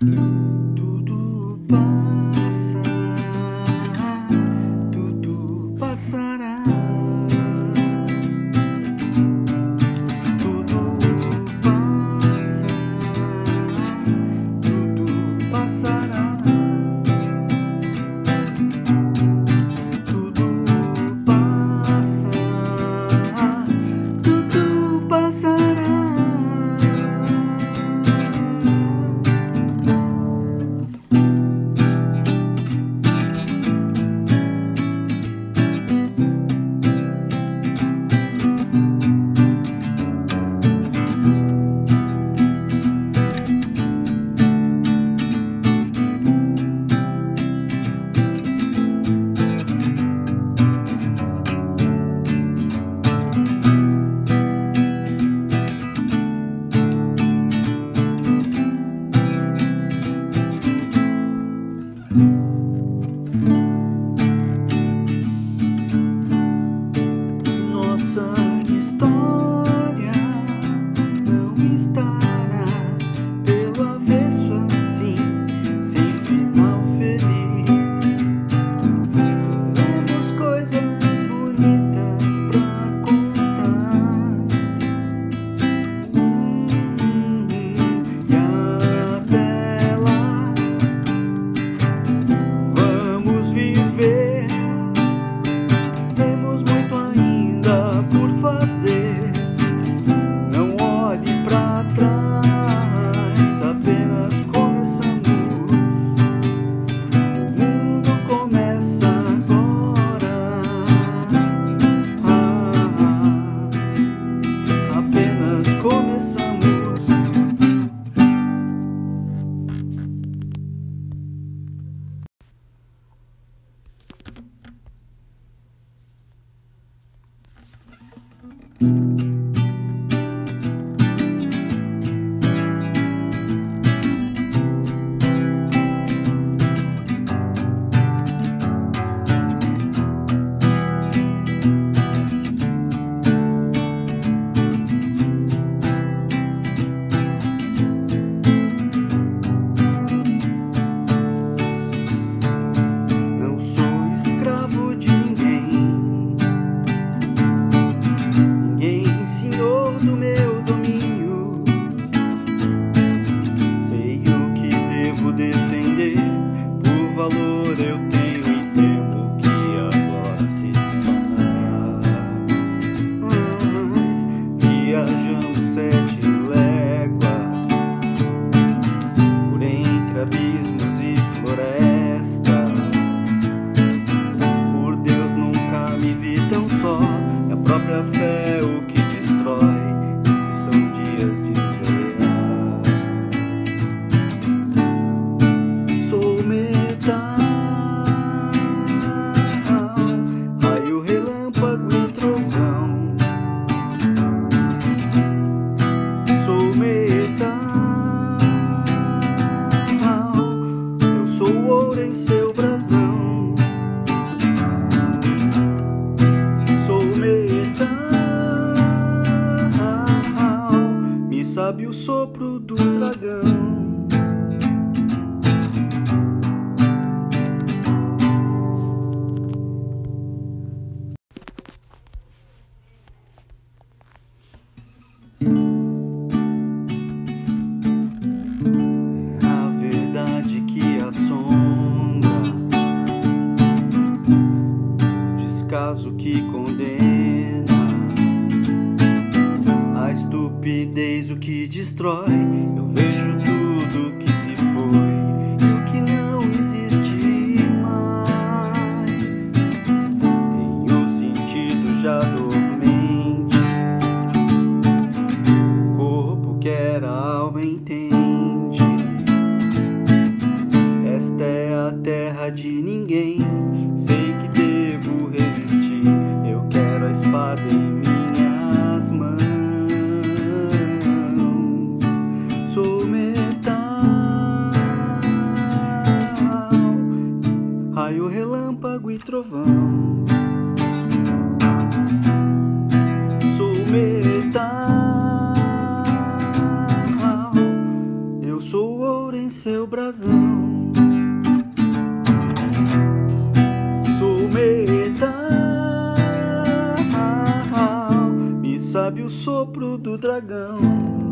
Tudo passa, tudo passará. Rapidez o que destrói, eu vejo tudo que se foi e o que não existe mais. Tenho sentido já dormentes, o corpo quer era alma entende. Esta é a terra de ninguém. Sopro do dragão.